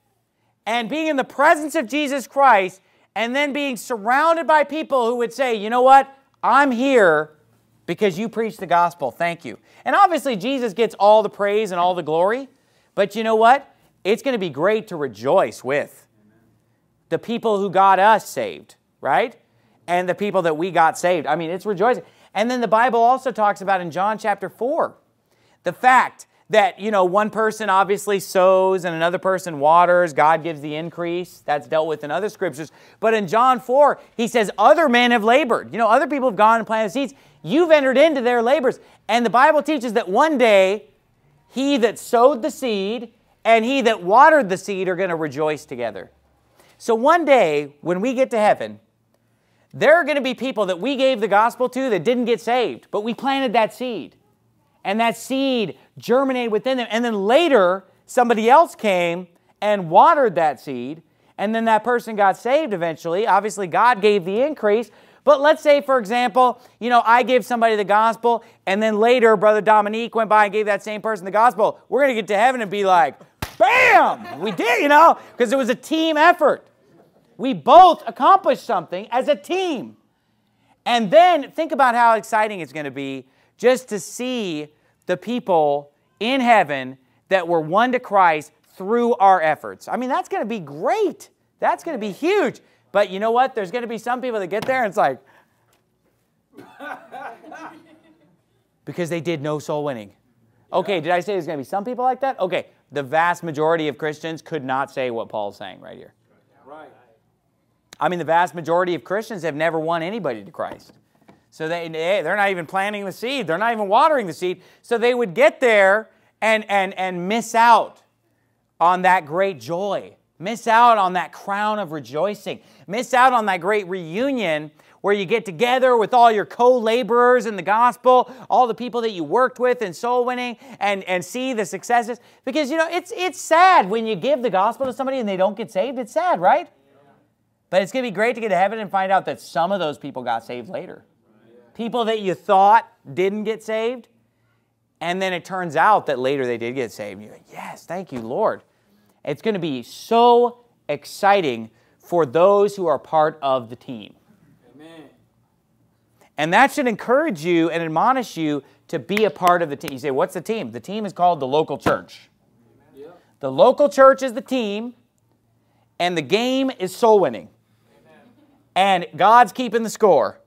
and being in the presence of Jesus Christ and then being surrounded by people who would say, you know what? I'm here because you preached the gospel. Thank you. And obviously, Jesus gets all the praise and all the glory. But you know what? It's going to be great to rejoice with the people who got us saved, right? And the people that we got saved. I mean, it's rejoicing. And then the Bible also talks about in John chapter 4 the fact that, you know, one person obviously sows and another person waters, God gives the increase. That's dealt with in other scriptures. But in John 4, he says, Other men have labored. You know, other people have gone and planted seeds. You've entered into their labors. And the Bible teaches that one day, he that sowed the seed and he that watered the seed are going to rejoice together. So one day, when we get to heaven, there are going to be people that we gave the gospel to that didn't get saved, but we planted that seed. And that seed germinated within them. And then later, somebody else came and watered that seed. And then that person got saved eventually. Obviously, God gave the increase. But let's say, for example, you know, I give somebody the gospel, and then later, Brother Dominique went by and gave that same person the gospel. We're going to get to heaven and be like, bam, we did, you know, because it was a team effort. We both accomplished something as a team. And then think about how exciting it's going to be just to see the people in heaven that were won to Christ through our efforts. I mean, that's going to be great. That's going to be huge. But you know what? There's going to be some people that get there and it's like, *laughs* because they did no soul winning. Okay, did I say there's going to be some people like that? Okay, the vast majority of Christians could not say what Paul's saying right here. I mean, the vast majority of Christians have never won anybody to Christ. So they, eh, they're not even planting the seed. They're not even watering the seed. So they would get there and, and, and miss out on that great joy, miss out on that crown of rejoicing, miss out on that great reunion where you get together with all your co-laborers in the gospel, all the people that you worked with in soul winning, and, and see the successes. Because, you know, it's, it's sad when you give the gospel to somebody and they don't get saved. It's sad, right? But it's going to be great to get to heaven and find out that some of those people got saved later people that you thought didn't get saved, and then it turns out that later they did get saved. You're like, yes, thank you, Lord. It's going to be so exciting for those who are part of the team. Amen. And that should encourage you and admonish you to be a part of the team. You say, what's the team? The team is called the local church. The local church is the team, and the game is soul winning. And God's keeping the score.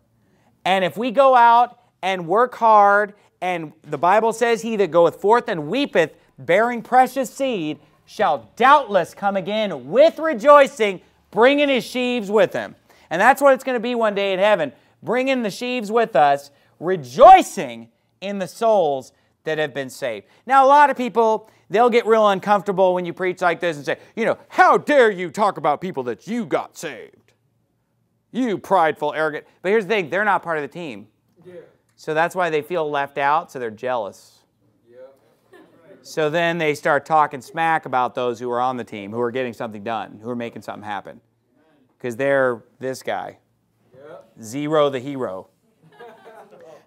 And if we go out and work hard, and the Bible says, He that goeth forth and weepeth, bearing precious seed, shall doubtless come again with rejoicing, bringing his sheaves with him. And that's what it's going to be one day in heaven, bringing the sheaves with us, rejoicing in the souls that have been saved. Now, a lot of people, they'll get real uncomfortable when you preach like this and say, you know, how dare you talk about people that you got saved? You prideful, arrogant. But here's the thing they're not part of the team. Yeah. So that's why they feel left out, so they're jealous. So then they start talking smack about those who are on the team, who are getting something done, who are making something happen. Because they're this guy. Zero the hero.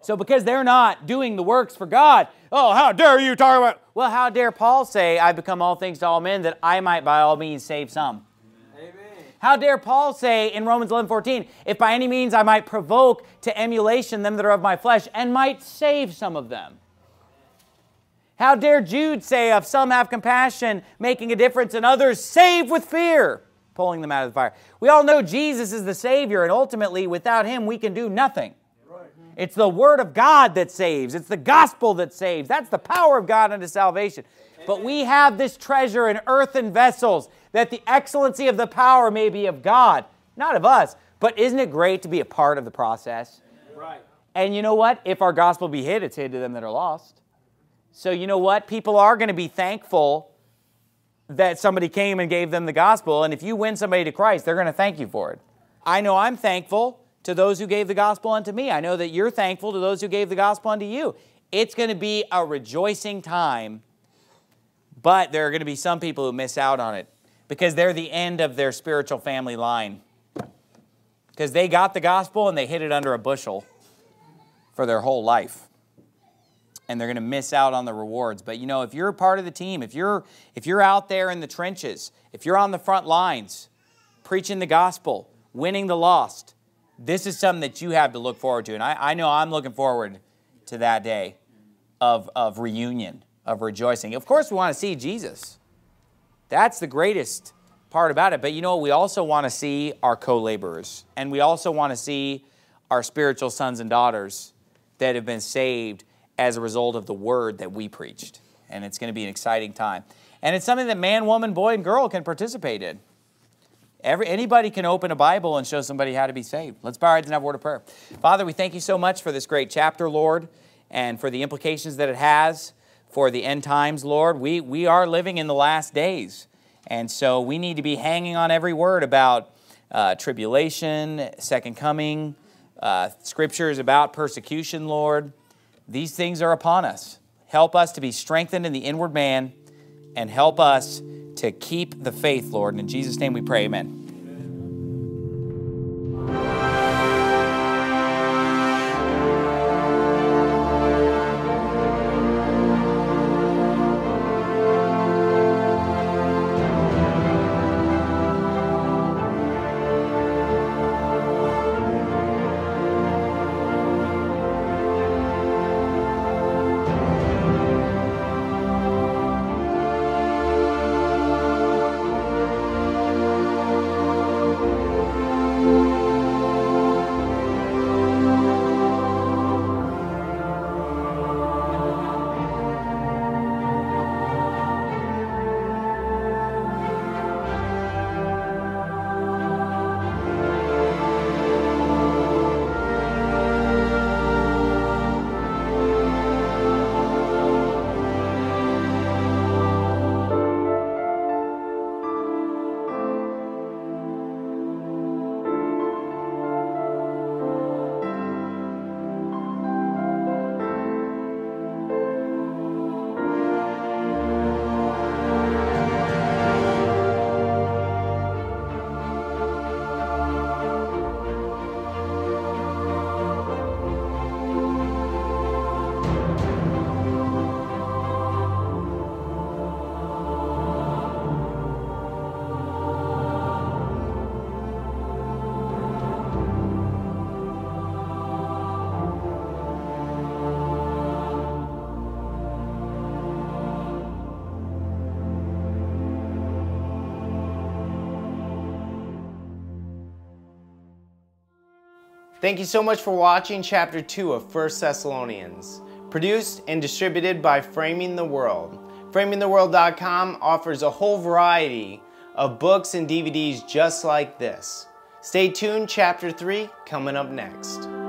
so because they're not doing the works for God, oh, how dare you talk about. Well, how dare Paul say, I become all things to all men that I might by all means save some? How dare Paul say in Romans 11 14, if by any means I might provoke to emulation them that are of my flesh and might save some of them? How dare Jude say, of some have compassion, making a difference, and others save with fear, pulling them out of the fire? We all know Jesus is the Savior, and ultimately, without Him, we can do nothing. It's the Word of God that saves, it's the gospel that saves. That's the power of God unto salvation. But we have this treasure in earthen vessels that the excellency of the power may be of God, not of us. But isn't it great to be a part of the process? Right. And you know what? If our gospel be hid, it's hid to them that are lost. So you know what? People are going to be thankful that somebody came and gave them the gospel. And if you win somebody to Christ, they're going to thank you for it. I know I'm thankful to those who gave the gospel unto me. I know that you're thankful to those who gave the gospel unto you. It's going to be a rejoicing time, but there are going to be some people who miss out on it because they're the end of their spiritual family line. Because they got the gospel and they hid it under a bushel for their whole life. And they're going to miss out on the rewards. But you know, if you're a part of the team, if you're if you're out there in the trenches, if you're on the front lines preaching the gospel, winning the lost, this is something that you have to look forward to. And I, I know I'm looking forward to that day of, of reunion, of rejoicing. Of course, we want to see Jesus. That's the greatest part about it. But you know, what? we also want to see our co laborers, and we also want to see our spiritual sons and daughters that have been saved as a result of the word that we preached. and it's going to be an exciting time. And it's something that man, woman, boy, and girl can participate in. Every, anybody can open a Bible and show somebody how to be saved. Let's bow our heads and have a word of prayer. Father, we thank you so much for this great chapter, Lord, and for the implications that it has for the end times, Lord. We, we are living in the last days, and so we need to be hanging on every word about uh, tribulation, second coming, uh, scriptures about persecution, Lord. These things are upon us. Help us to be strengthened in the inward man and help us to keep the faith, Lord. And in Jesus' name we pray, amen. Thank you so much for watching chapter 2 of 1 Thessalonians, produced and distributed by Framing the World. FramingTheWorld.com offers a whole variety of books and DVDs just like this. Stay tuned, chapter 3 coming up next.